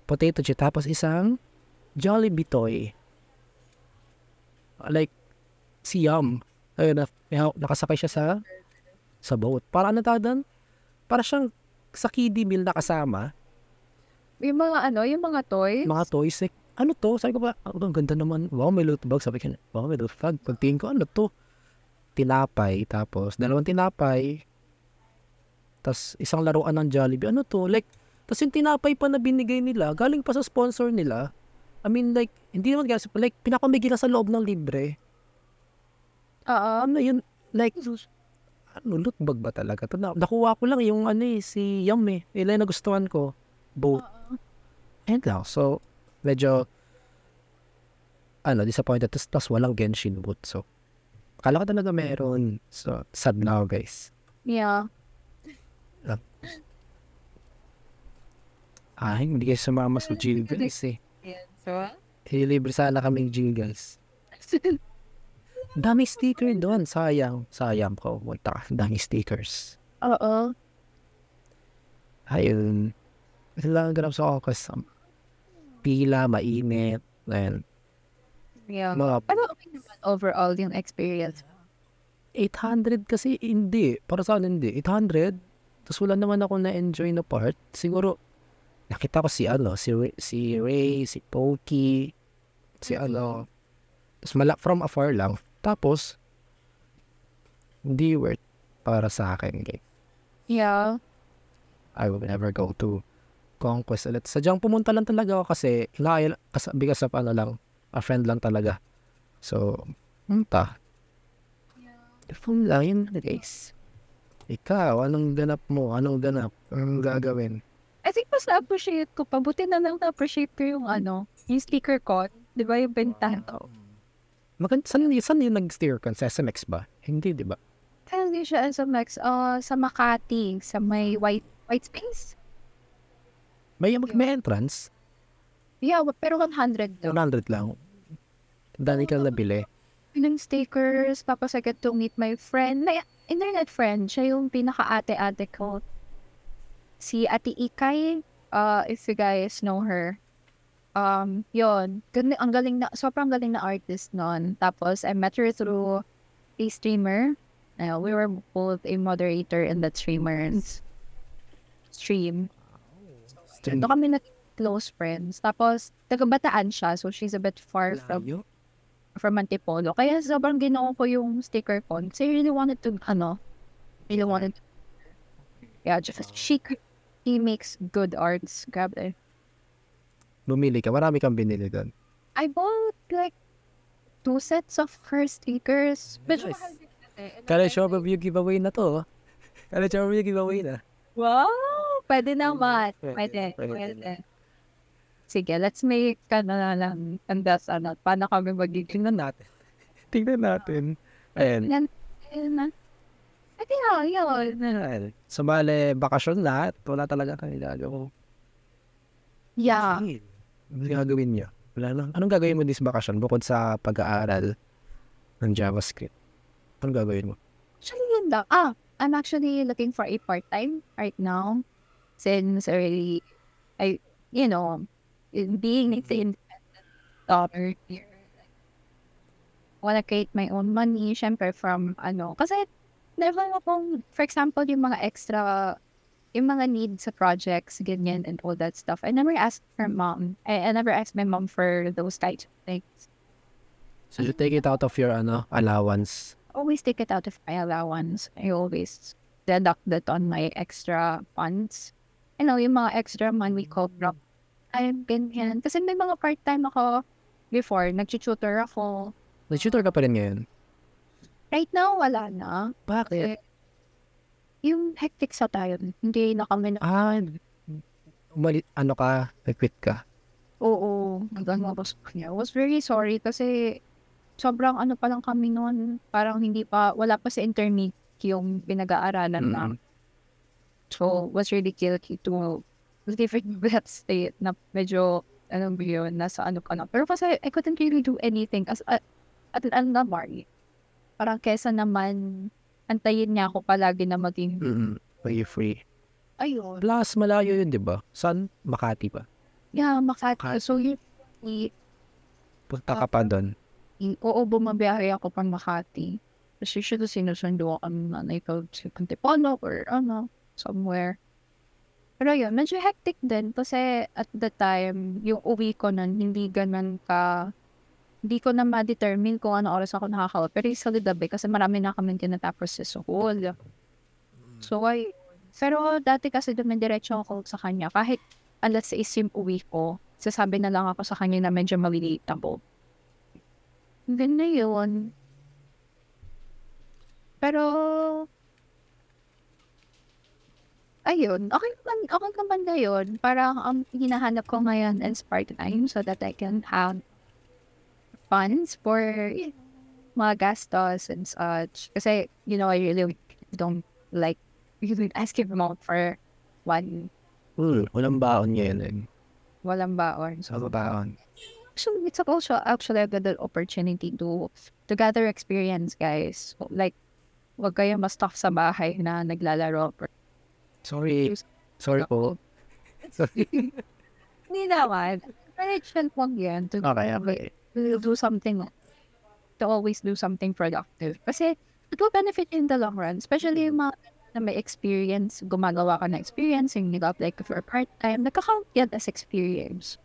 potato chip, tapos isang Jollibee toy. Like, si Yum. Ayun na, may hawak- nakasakay siya sa sa boat. Para ano tawag doon? Para siyang sa kiddie meal na kasama, yung mga ano, yung mga toys. mga toys. Like, ano to? Sabi ko ba, oh, ang ganda naman. Wow, may loot bag. Sabi ko, wow, may loot bag. Pagtingin ko, ano to? Tinapay. Tapos, dalawang tinapay. Tapos, isang laruan ng Jollibee. Ano to? Like, tapos yung tinapay pa na binigay nila, galing pa sa sponsor nila. I mean, like, hindi naman sa, like, pinapamigay na sa loob ng libre. Oo. Ano yun? Like, ano, loot bag ba talaga? to? Na, nakuha ko lang yung ano eh, si Yum eh. Ila yung nagustuhan ko. Both. And lang. So, medyo, ano, disappointed. Tapos, plus, walang Genshin boot. So, akala ko talaga meron. So, sad na ako, guys. Yeah. Ah, hindi kayo sumama sa Jill, guys eh. So, Ilibre sana kaming Jill, guys. Dami sticker doon. Sayang. Sayang ko. Ka. Dami stickers. Oo. Ayun. Kasi lang ganap sa Ocas. Pila, mainit. Ayan. Yeah. Mga Pero okay naman overall yung experience. 800 kasi hindi. Para sa akin hindi. 800. Tapos wala naman ako na-enjoy na part. Siguro, nakita ko si ano, si, Ray, si Ray, si Pokey, si ano. Tapos mala from afar lang. Tapos, hindi worth para sa akin. Like, Yeah. I will never go to Conquest ulit. Sadyang pumunta lang talaga ako kasi inakaya, kas- because of ano lang, a friend lang talaga. So, punta. Phone lang yun, guys. Ikaw, anong ganap mo? Anong ganap? Anong gagawin? I think mas na-appreciate ko pa. Buti na lang na-appreciate ko yung ano, yung sticker con. Di ba yung bentahan? Maganda, saan, saan yung nag-steer ka? Sa SMX ba? Hindi, di ba? Kaya hindi siya sa Max, uh, sa Makati, sa may white white space. May, may entrance. Yeah, pero 100 daw. 100 lang. Dami kang nabili. Pinang stickers, tapos I get to meet my friend, my internet friend. Siya yung pinaka-ate-ate ko. Si Ate Ikay, uh, if you guys know her. Um, yon ang galing na, sobrang galing na artist nun. Tapos, I met her through a streamer. Uh, we were both a moderator in that streamer's stream. Doon kami na close friends. Tapos, taga-bataan siya. So, she's a bit far from Layo. from Antipolo. Kaya sobrang ginawa ko yung sticker ko. Kasi I really wanted to, ano, really wanted to, yeah, just, she, he makes good arts. Grabe. Bumili ka. Marami kang binili doon. I bought, like, two sets of her stickers. Medyo Nice. mahal din kasi. And Kala then, show review giveaway na to. oh. [LAUGHS] Kala show review giveaway na. Wow! Pwede naman. Pwede, Pwede. Sige, let's make ka na lang. And that's, ano, paano kami magiging Tingnan natin. [LAUGHS] Tingnan natin. Ayan. Yan. Yan. Ate, yeah, yun. Ayan. So, bale, bakasyon lahat. Wala talaga kang gagawin. Yeah. Ano gagawin niyo? Wala lang. Anong gagawin mo this bakasyon bukod sa pag-aaral ng JavaScript? Anong gagawin mo? Actually, yun lang. Ah, I'm actually looking for a part-time right now. Since I you know, in being the mm-hmm. independent daughter here, like, wanna create my own money, syempre from, ano, kasi never akong, for example, yung mga extra yung mga needs sa projects, ganyan, and all that stuff. I never asked for mm-hmm. mom. I, I never asked my mom for those types of things. So you take it out of your ano allowance. always take it out of my allowance. I always deduct that on my extra funds. You know, yung mga extra money ko from I've been yan. Kasi may mga part-time ako before. Nag-tutor ako. Nag-tutor ka pa rin ngayon? Right now, wala na. Bakit? Yung hectic sa tayo. Hindi na kami na, Ah, umali, ano ka, nag-quit ka. oo, naglalabas ko niya. I was very sorry kasi sobrang ano pa lang kami noon. Parang hindi pa, wala pa sa intermediate yung pinag-aaralan na. Mm. So, was really guilty to living [LAUGHS] that state na medyo, ano ba yun, nasa ano ka na. Pero kasi I couldn't really do anything as, uh, at ano na, Mari. Parang kesa naman, antayin niya ako palagi na maging, Mm. Pay free. ayun, Plus, malayo yun, di ba? Saan? Makati pa. yeah, Makati. Makati. So, yun, i- Punta ka pa doon. oo, bumabiyahe ako pang Makati. Kasi siya sinusundo ako ng nanay ko sa Antipolo or ano, somewhere. Pero yun, medyo hectic din kasi at the time, yung uwi ko nun, hindi ganun ka, hindi ko na ma-determine kung ano oras ako nakakawa. Pero usually gabi kasi marami na kami tinatapos sa school. So, ay, pero dati kasi dumidiretso ako sa kanya. Kahit alas 6 yung uwi ko, sasabi na lang ako sa kanya na medyo malilate ako. Hanggang na yun. Pero, ayun, okay naman, okay naman na yun. Parang ang hinahanap ko ngayon is part-time so that I can have funds for mga gastos and such. Kasi, you know, I really don't like [LAUGHS] really asking out for one Hmm, walang baon ngayon eh. walang baon. Sa baon. actually it's also actually a good opportunity to to gather experience guys So, like wag kayo ma-stuck sa bahay na naglalaro or Sorry. Sorry po. Sorry. [LAUGHS] hindi naman chill lang yan to, Okay, okay. to do something to always do something productive kasi it will benefit in the long run especially yung mga na may experience gumagawa ka na experience yung nag-apply ka for part-time nakakount yan as experience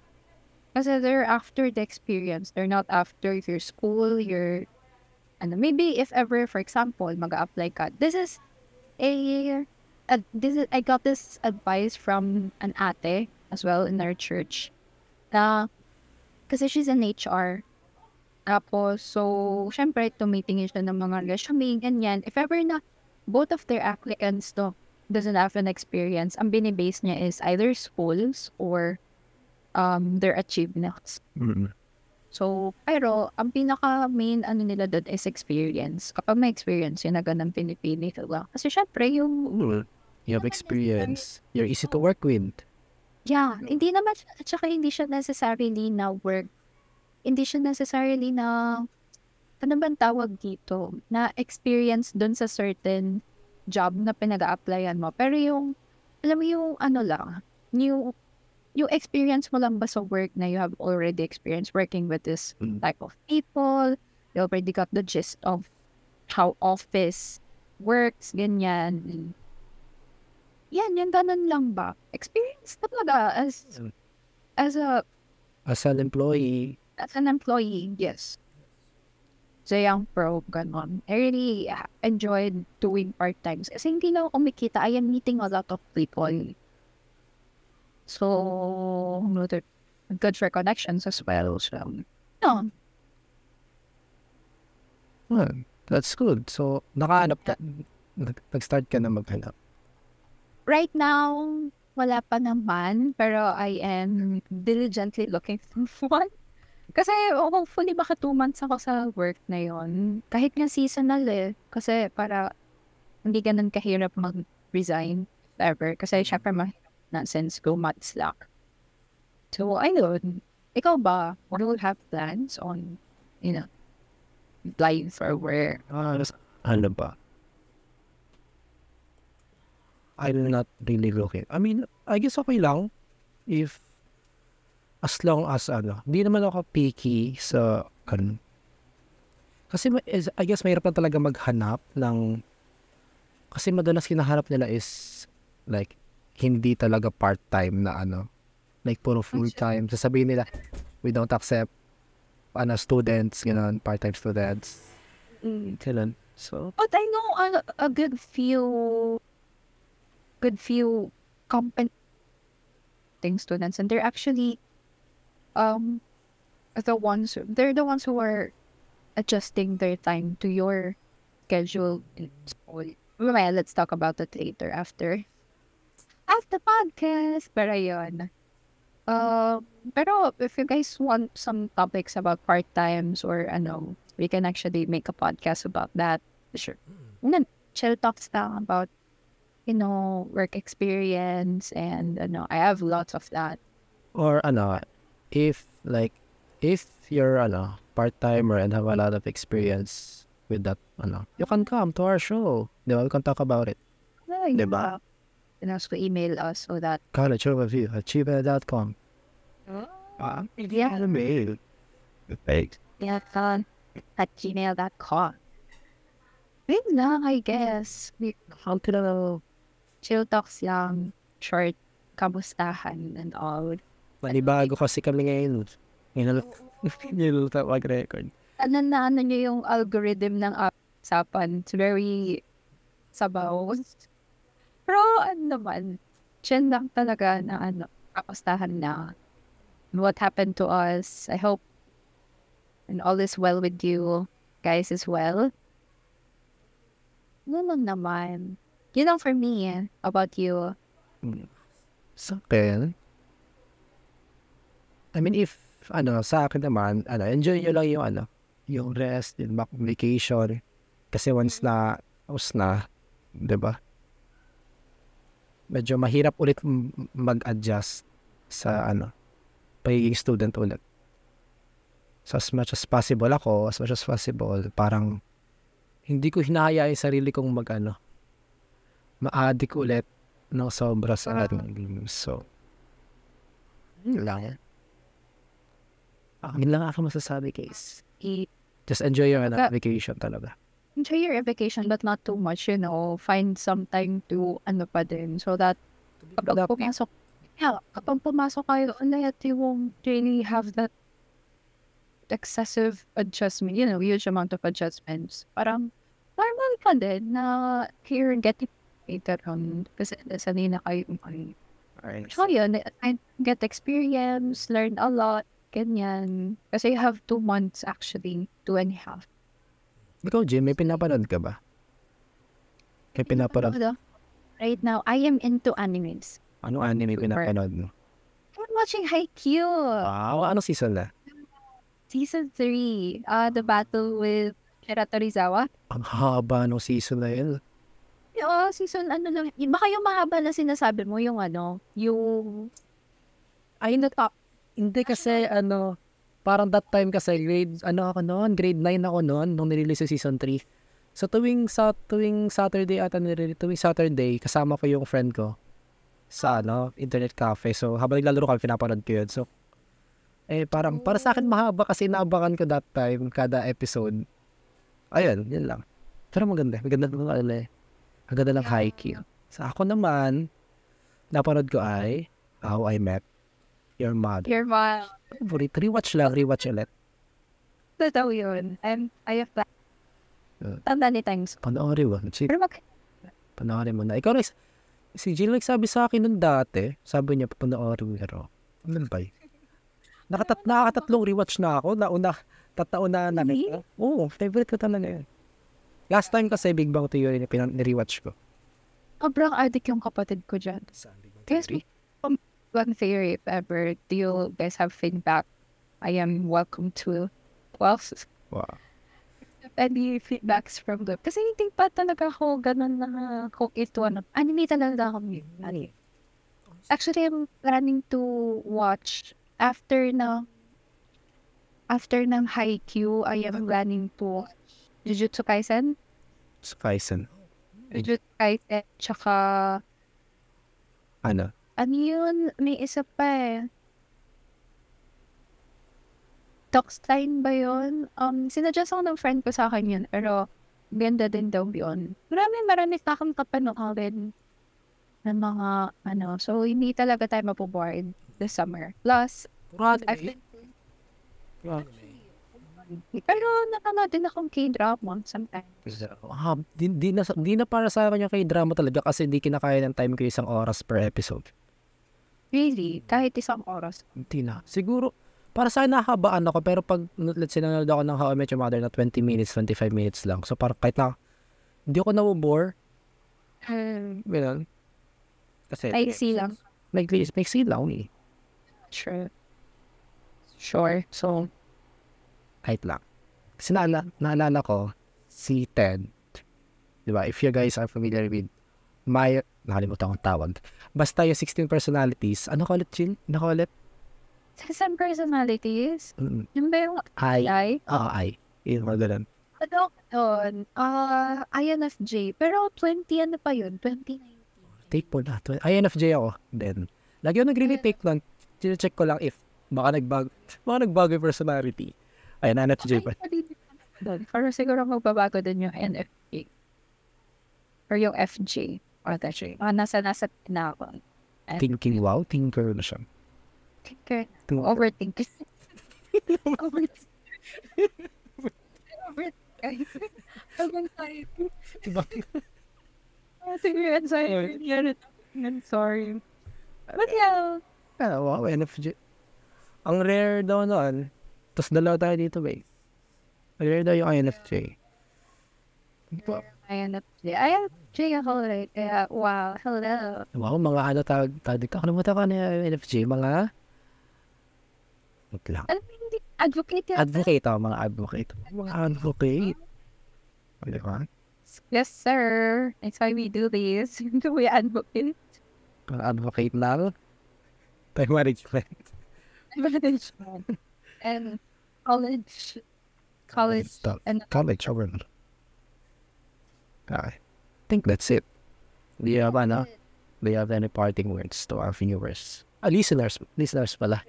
kasi they're after the experience they're not after your school your ano maybe if ever for example mag-apply ka this is a, a this is, I got this advice from an ate as well in our church na kasi she's an HR tapos so syempre tumitingin siya ng mga resume ganyan if ever na both of their applicants do doesn't have an experience ang binibase niya is either schools or um their achievements Mm. So, pero, ang pinaka-main ano nila doon is experience. Kapag may experience, yun na ganang pinipili nila. Kasi syempre, yung, Mm. You have experience. You're easy to work with. yeah, hindi naman, at saka hindi siya necessarily na work. Hindi siya necessarily na, ano bang tawag dito? Na experience doon sa certain job na pinag-a-applyan mo. Pero yung, alam mo yung ano lang, yung, yung experience mo lang ba sa work na you have already experienced working with this Mm. type of people. You already got the gist of how office works, ganyan. Yan, yan, ganun lang ba? Experience talaga as, Mm. as a, As an employee, as an employee, yes. So, yung pro, ganun. I really enjoyed doing part-times. Kasi hindi lang ako kumikita. I am meeting a lot of people. So, ano to- good for connections as well. So, no, ah, that's good. So, nakahanap ka, nag- nag-start ka na maghanap. Right now, wala pa naman, pero I am diligently looking [LAUGHS] for one. Kasi hopefully baka two months ako sa work na yon. Kahit nga seasonal eh. Kasi para hindi ganun kahirap mag-resign ever. Kasi syempre mahirap na since go months lang. So, ayun. Ikaw ba? Do you have plans on, you know, applying for work? Ah, nas- ano ba? I'm not really looking. I mean, I guess okay lang if as long as ano, hindi naman ako picky sa ganun. Kasi I guess mahirap na talaga maghanap ng kasi madalas kinahanap nila is like hindi talaga part-time na ano, like puro full-time. Sasabihin nila, we don't accept ano, students, gano'n, part-time students. Mm. Ganun. So, But I know a, a good few, good few competent students, and they're actually, um, the ones they're the ones who are adjusting their time to your schedule in school. Mamaya, let's talk about that later after after podcast. Pero yun. Uh, pero if you guys want some topics about part-times or ano, we can actually make a podcast about that. Sure. And then chill talks lang about, you know, work experience and ano, I have lots of that. or ano, if like, if you're ano, part-timer and have a lot of experience with that, ano, you can come to our show. Di ba? We can talk about it. Ah, Diba? And also email us so that College overview at gmail.com. Ah, yeah, mail. Fake. yeah, fun at gmail.com. Yun lang, I guess. We How to know? Chill talks lang, short, kamustahan and all. Manibago kasi kami ngayon. Ngayon lang. Mag-record. ano na ano nyo yung algorithm ng usapan. It's very sabaw. [LAUGHS] Pero ano naman, chill lang talaga na ano, kamustahan na. What happened to us, I hope and all is well with you guys as well. Ano lang naman. Yun lang for me eh, about you. Sa akin, I mean, if, ano, sa akin naman, ano, enjoy nyo lang yung, ano, yung rest, yung vacation. Kasi once na, tapos na, di ba? Medyo mahirap ulit mag-adjust sa, ano, pagiging student ulit. So, as much as possible ako, as much as possible, parang, hindi ko hinahaya yung sarili kong mag, ano, ma-addict ulit ng sobra sa ano. So, yun lang. Ah, yun lang ako masasabi, case. Just enjoy your Ka- vacation talaga. enjoy your vacation but not too much, you know. Find some time to ano pa din so that kapag pumasok, yeah, kapag pumasok kayo ulit, you won't really have that excessive adjustment, you know, huge amount of adjustments. Parang normal pa din na here getting later on kasi nasanay na kayo. ano. Alright. So yun, I get experience, learn a lot, ganyan. Kasi you have two months actually, two and a half. Ikaw, Jim, may pinapanood ka ba? May pinapanood? Ano, Right now, I am into animes. Ano anime pinapanood mo? I'm watching Haikyuu. Wow, anong season na? Season 3. Uh, the battle with Kira Torizawa. Ang haba ng season na yun. Oo, season ano lang. Yun, baka yung mahaba na sinasabi mo, yung ano, yung... Ay, na top. Hindi kasi ano, parang that time kasi grade, ano ako noon, grade 9 ako noon nung nirelease yung season 3. So tuwing sa tuwing Saturday ata nirelease, tuwing Saturday kasama ko yung friend ko sa ano, internet cafe. So habang naglalaro kami pinapanood ko yun. So eh parang para sa akin mahaba kasi naabangan ko that time kada episode. Ayun, yun lang. Pero maganda, maganda ng ano eh. Maganda ng Haikyuu. Sa ako naman, napanood ko ay How I Met Your Mother. Your mom. Favorite. Rewatch lang, rewatch ulit. Totoo yun. I'm, I have that. Uh. Tanda ni times. Panoorin mo. Si, Pero mag... panoorin mo na. Ikaw, Rex, si Jill nagsabi sa akin nung dati, sabi niya, panoorin mo. Pero, ano ba yun? Nakatat, nakakatatlong rewatch na ako. Nauna, tatauna na Really? Oo, favorite ko talaga yun. Last time kasi Big Bang Theory na pinan- nirewatch ko. Sobrang addict yung kapatid ko dyan. Guys, um, one theory, if ever, do you guys have feedback? I am welcome to. Well, Wow. any feedbacks from them. Kasi hindi pa talaga ako ganun na kung ito ano. Anime talaga ako. Anime. Actually, I'm planning to watch after na after ng Haikyuu, I am planning to watch Jujutsu Kaisen. Sa Kaisen. Jujutsu Kaisen, tsaka Ano? ano yun? May isa pa eh. Talkstein ba yun? Um, sinadjust ako ng friend ko sa akin yun, pero ganda din daw yun. Marami, marami pa akong kapanoorin. ng mga ano. So, hindi talaga tayo mapoboard this summer. Plus, Puro I've been anime. Pero nakanood din akong K-drama sometimes. Ah, di, di, na, di na para sa akin yung kay drama talaga kasi di kinakaya ng time ko isang oras per episode. Really, kahit isang oras. Hindi na. Siguro, para sa nahabaan ako pero pag let's say nanonood ako ng How I Met Your Mother na 20 minutes, 25 minutes lang. So parang kahit na hindi ako na-bore. Um, Ganun. Kasi I see lang. may, may see lang eh. Sure. Sure. So, Kahit lang. Kasi naala, naalala ko si Ted. Di ba? If you guys are familiar with my, nakalimutan ko ang tawag. Basta yung 16 personalities. Ano ko ulit, Jill? Ano ko ulit? some personalities, Mm, yung ba yung I. AI? Oo, I. Yung mga ganun. Ano yun? Ah, INFJ. Pero 20 ano pa yun? 2019. Take po na. INFJ ako. Then, lagi ako nag-retake nun. Check ko lang if baka nagbago, baka nagbago yung personality. Ayun, INFJ pa. Doon. Pero siguro magbabago din yung NFJ. Or yung FJ. Or that Mga nasa-nasa na ako. Thinking, wow, thinker na siya. Thinker. Thinker. Overthinker. [LAUGHS] Overthinker. Overthinker. Guys. Anxiety. Diba? Ah, Sige, anxiety. Yan. I'm sorry. But yeah. Ah, wow, INFJ. Ang rare daw noon. Tapos dalawa tayo dito, babe. Rare daw yung INFJ. Wow, INFJ. INFJ ako right. Kaya, wow. Hello. wow mga ano tawag, tawag dito. Kalimutan ko na yung INFJ. Mga, wait lang. Alam mo, hindi. Advocate yan. Advocate ako, mga advocate. Mga advocate. Di ba? Yes, sir. That's why we do this. [LAUGHS] we advocate. Mga advocate lang. Time management. Management. And college. College. Stop. And College, over. Okay. I think that's it. Do you have, ano? Do you have any parting words to our viewers? Ah, listeners. Listeners pala.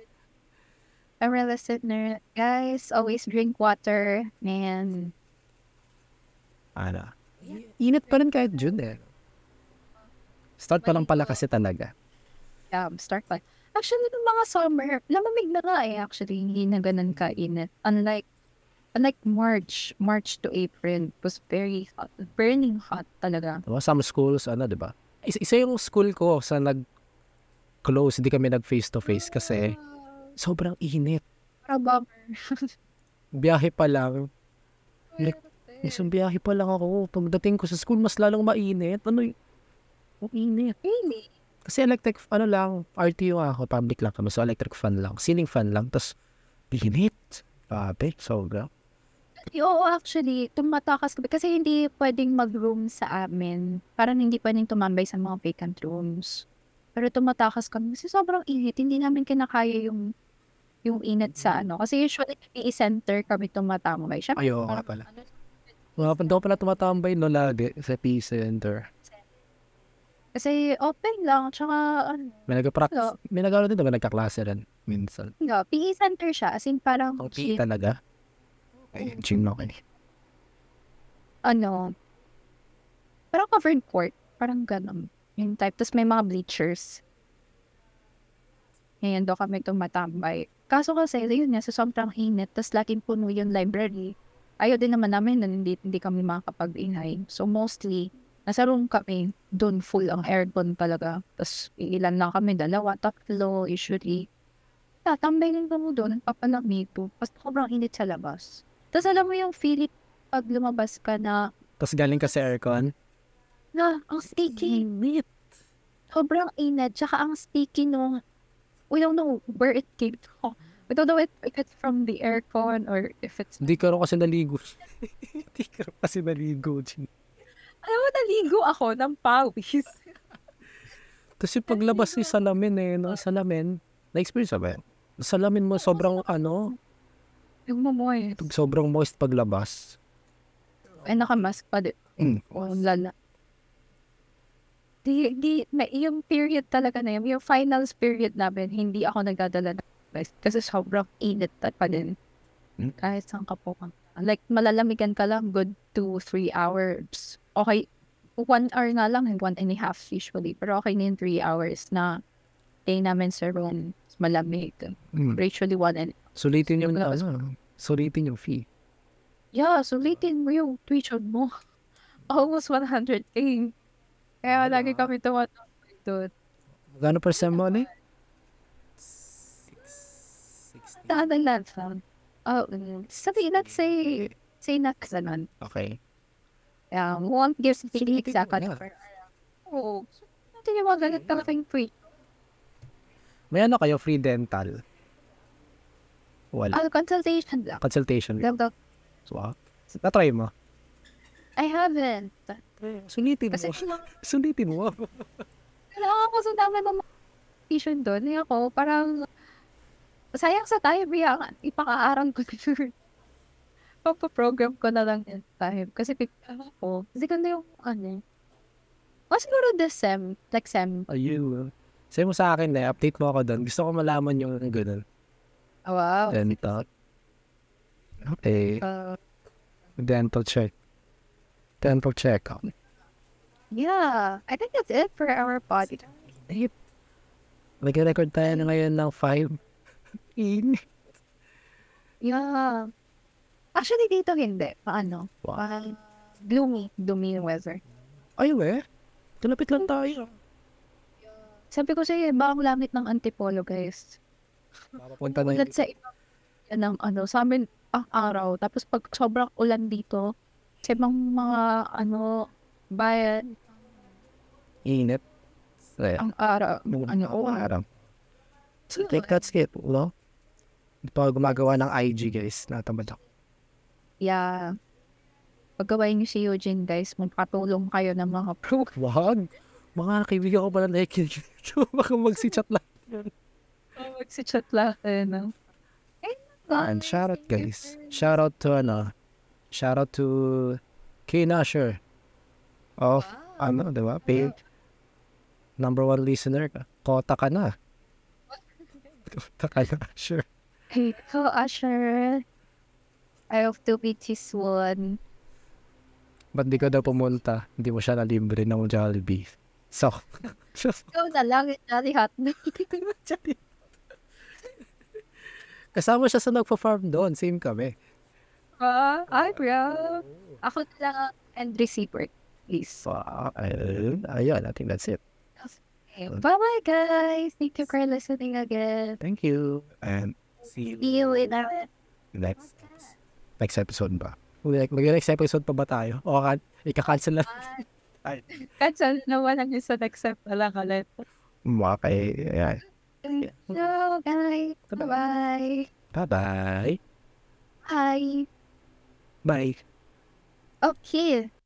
I'm a listener. Guys, always drink water. Man. Ano? Init pa rin kahit June eh. Start pa lang pala kasi talaga. Yeah, start pa. Actually, nung mga summer, lamamig na nga eh, actually. Hindi na ganun kainit. Unlike, unlike March, March to April, was very hot. Burning hot talaga. Diba? Some schools, ano, di ba? Isa, isa yung school ko sa nag-close, hindi kami nag-face to face kasi sobrang init. Parang [LAUGHS] Biyahe pa lang. Like, isang biyahe pa lang ako. Pagdating ko sa school, mas lalong mainit. Ano y- Ang init. Really? Kasi electric, ano lang, RTO ako, public lang kami. So electric fan lang, ceiling fan lang. Tapos, init. Grabe, sobra. Oo, actually, tumatakas kami. Kasi hindi pwedeng mag-room sa amin. Parang hindi pwedeng tumambay sa mga vacant rooms. Pero tumatakas kami kasi sobrang init. Hindi namin kinakaya yung yung init sa ano. Kasi usually, PE center kami tumatambay. Siyempre, Ayaw nga pala. ano, Mga pandaw pala tumatambay no lagi sa peace center. Kasi open lang. Tsaka, ano, May nagpa-practice, may nagano din, may nagkaklase rin minsan. no, PE center siya. As in, parang, Ang PE talaga. Ay, gym na okay. ano, parang covered court. Parang ganun. Yung type. Tapos may mga bleachers. Ngayon daw kami tumatambay. Kaso kasi, yun nga, sa sobrang init, tapos laging puno yung library. Ayaw din naman namin na hindi, hindi kami makakapag-ingay. So mostly, nasa room kami, doon full ang aircon talaga. Tapos ilan lang kami, dalawa, tatlo, usually. Tatambay lang kami doon, nagpapalamig po. Tapos sobrang init sa labas. Tapos alam mo yung feeling pag lumabas ka na, Tapos galing ka sa aircon. na, ang sticky. Init. Sobrang init. Tsaka ang sticky nung, we don't know where it came from. We don't know if it's from the aircon or if it's, Hindi ka rin kasi naligo. [LAUGHS] Hindi ka rin kasi naligo. Alam mo, naligo ako ng pawis. [LAUGHS] Yung paglabas ng salamin eh, no? Salamin. Na-experience ba yan? Salamin mo sobrang ano, Yung mamoy. sobrang moist paglabas. Ay, nakamask pa din. Mm. Oh, lala. Di, di, na, yung period talaga na yun, yung finals period namin, hindi ako nagdadala ng mask kasi sobrang init pa din. Hmm? Kahit saan ka po. Like, malalamigan ka lang, good 2, 3 hours. Okay, one hour nga lang and one and a half usually. Pero okay na yung three hours na stay namin sa room. Malamig. Mm. Usually one and Sulitin yung, Wala. ano, sulitin yung fee. Yeah, sulitin mo yung tuition mo. [LAUGHS] Almost 100k. Kaya Wala. lagi kami tumatawag doon. Magkano per sem mo, eh? Dahil lang sa... Oh, sabi, let's say, say na kasanon. Okay. Um, won't give mo, yeah. number. Oo. So, natin yung mga ganit kalaking free. May ano kayo, free dental? Wala. Ah, consultation lang. Consultation. Lang daw. Wow. Na-try mo? I haven't. Sulitin Kasi mo. [LAUGHS] Sulitin mo. kailangan ko sa dami ng mga tuition doon. Hindi ako, parang, sayang sa time, kaya nga, ipaka-aral ko na Papaprogram ko na lang yung time. Kasi pipila ko. Kasi ganda yung, ano, o siguro this sem, like sem. Ayun. Say mo sa akin na, update mo ako doon. Gusto ko malaman yung ganun. Oh, wow. Dental. Okay. Uh, Dental check. Dental check. yeah, I think that's it for our podcast. Nag-record tayo na ngayon ng 5. In. Yeah. Actually, dito hindi. Paano? Wow. Parang gloomy. Gloomy yung weather. Ay, we. Kalapit lang tayo. Sabi ko sa'yo, baka lamit ng antipolo, guys. Punta na Ulan sa iba. Yan ang ano, sa amin, ang araw. Tapos pag sobrang ulan dito, sa ibang mga, ano, bayan, init. Kaya, ang araw, ano, oh, araw. So, think that's it, no? Hindi pa gumagawa ng IG, guys. Natamad ako. Yeah. Paggawain niyo si Eugene, guys, magpatulong kayo ng mga pro. [LAUGHS] Wag. Mga kaibigan ko pala nakikinig. [LAUGHS] Baka magsi-chat lang. Oh, Magsi-chat lang, ano. And shout out, guys. Shout out to, ano, shout out to Kane Usher. Of, ano, di ba? Paid. Number one listener ka. Kota ka na. [LAUGHS] Kota ka na, sure. Hey, so Asher, I hope to meet this one. Ba't di ka daw pumunta? Hindi mo siya nalibre ng Jollibee. So, [LAUGHS] Ikaw na lang, Jolly Hot [LAUGHS] kasama siya sa nagpa-farm doon. Same kami. Ah, ay, bro. Ako na lang ang end receiver, please. So, ayun, ayun, I think that's it. Okay, Bye-bye, guys. Thank you for listening again. Thank you. And see See you in our next next episode ba? Like, mag-next episode pa ba tayo? O kan, ika-cancel na. Cancel naman ang isa next step na lang ulit. Okay, ayan. So, guys. Bye-bye. Bye-bye. Bye. Bye. Okay.